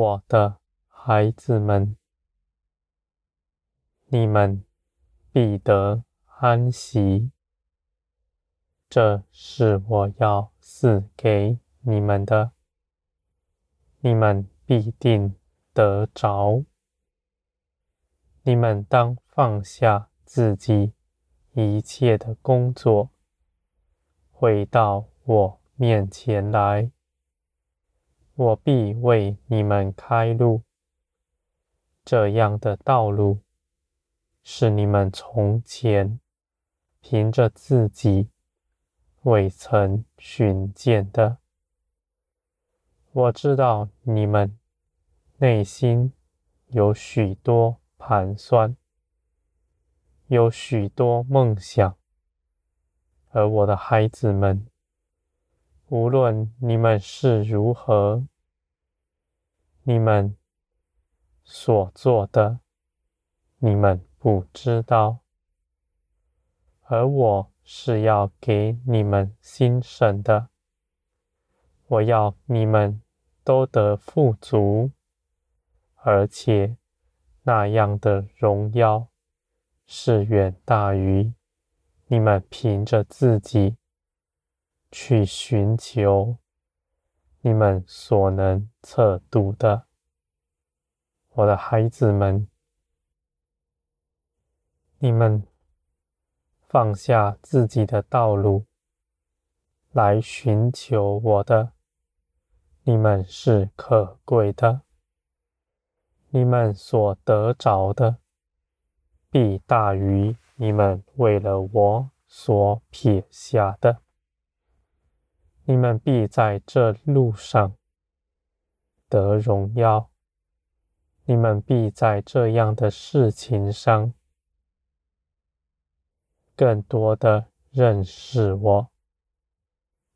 我的孩子们，你们必得安息。这是我要赐给你们的，你们必定得着。你们当放下自己一切的工作，回到我面前来，我必为你们开路。这样的道路，是你们从前凭着自己未曾寻见的。我知道你们内心有许多盘算，有许多梦想，而我的孩子们，无论你们是如何，你们所做的，你们不知道，而我是要给你们兴盛的。我要你们都得富足，而且那样的荣耀是远大于你们凭着自己去寻求，你们所能测度的。我的孩子们，你们。放下自己的道路，来寻求我的，你们是可贵的。你们所得着的，必大于你们为了我所撇下的。你们必在这路上得荣耀，你们必在这样的事情上。更多的认识我。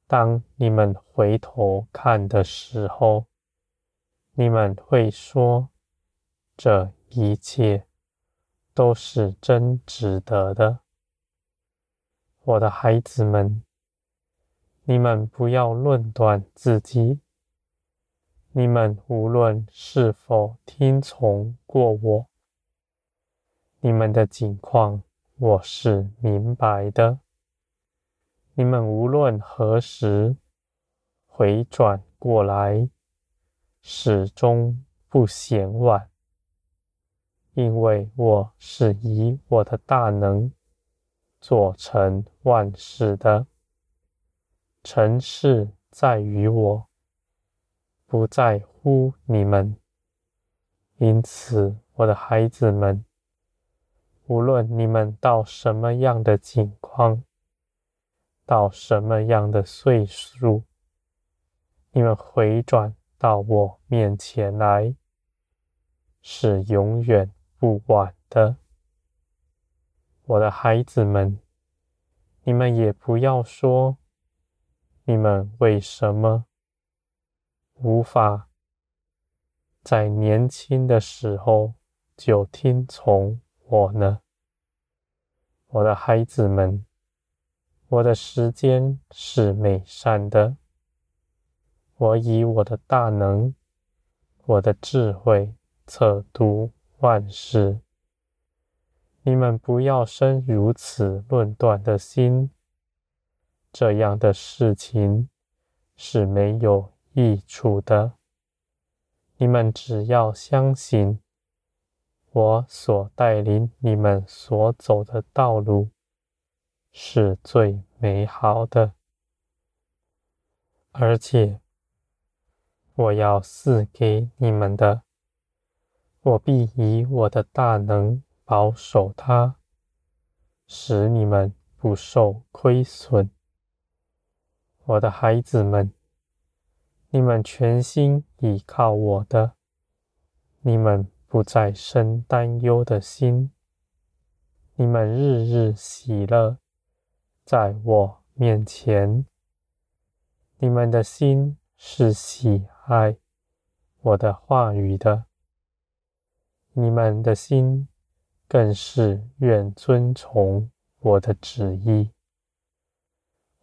当你们回头看的时候，你们会说：“这一切都是真值得的。”我的孩子们，你们不要论断自己。你们无论是否听从过我，你们的境况。我是明白的，你们无论何时回转过来，始终不嫌晚，因为我是以我的大能做成万事的。成事在于我，不在乎你们。因此，我的孩子们。无论你们到什么样的境况，到什么样的岁数，你们回转到我面前来，是永远不晚的。我的孩子们，你们也不要说，你们为什么无法在年轻的时候就听从我呢？我的孩子们，我的时间是美善的。我以我的大能、我的智慧测度万事。你们不要生如此论断的心，这样的事情是没有益处的。你们只要相信。我所带领你们所走的道路是最美好的，而且我要赐给你们的，我必以我的大能保守它，使你们不受亏损。我的孩子们，你们全心倚靠我的，你们。不再生担忧的心，你们日日喜乐在我面前。你们的心是喜爱我的话语的，你们的心更是愿遵从我的旨意。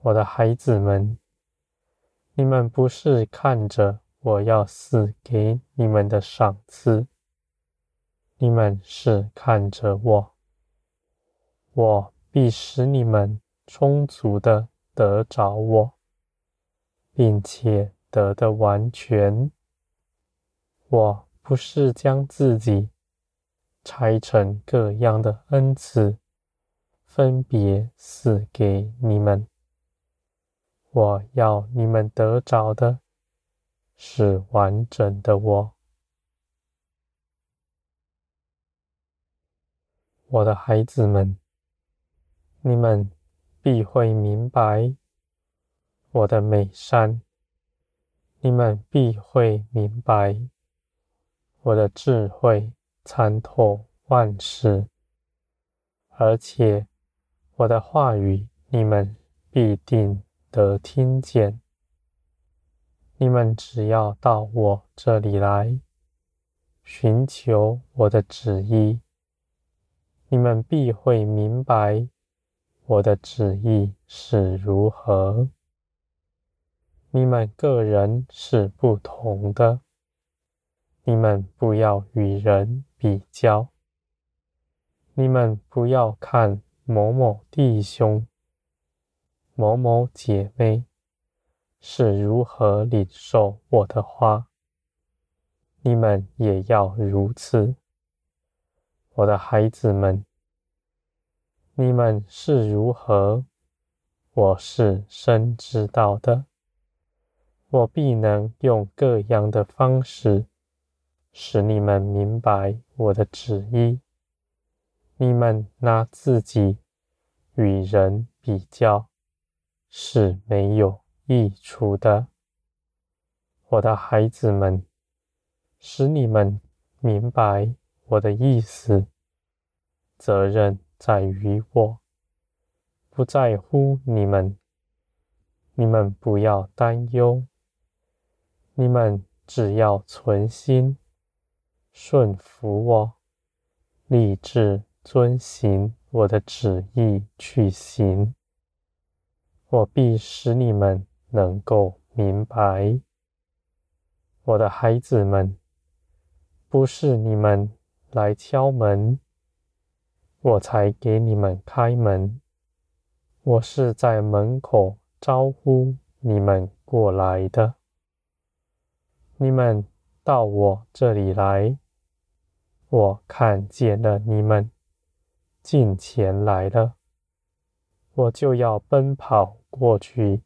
我的孩子们，你们不是看着我要赐给你们的赏赐。你们是看着我，我必使你们充足的得着我，并且得的完全。我不是将自己拆成各样的恩赐，分别赐给你们。我要你们得着的是完整的我。我的孩子们，你们必会明白我的美善，你们必会明白我的智慧参透万事，而且我的话语你们必定得听见。你们只要到我这里来，寻求我的旨意。你们必会明白我的旨意是如何。你们个人是不同的，你们不要与人比较。你们不要看某某弟兄、某某姐妹是如何领受我的话，你们也要如此。我的孩子们，你们是如何，我是深知道的。我必能用各样的方式，使你们明白我的旨意。你们拿自己与人比较，是没有益处的。我的孩子们，使你们明白。我的意思，责任在于我，不在乎你们。你们不要担忧，你们只要存心顺服我，立志遵行我的旨意去行。我必使你们能够明白，我的孩子们，不是你们。来敲门，我才给你们开门。我是在门口招呼你们过来的。你们到我这里来，我看见了你们进前来了，我就要奔跑过去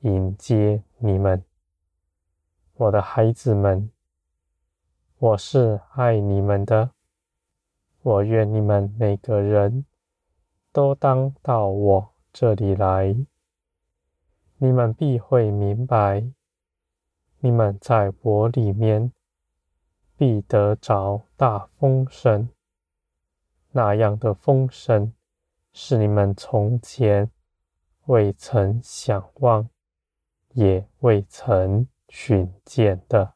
迎接你们，我的孩子们。我是爱你们的，我愿你们每个人都当到我这里来，你们必会明白，你们在我里面必得着大丰盛，那样的丰盛是你们从前未曾想望，也未曾寻见的。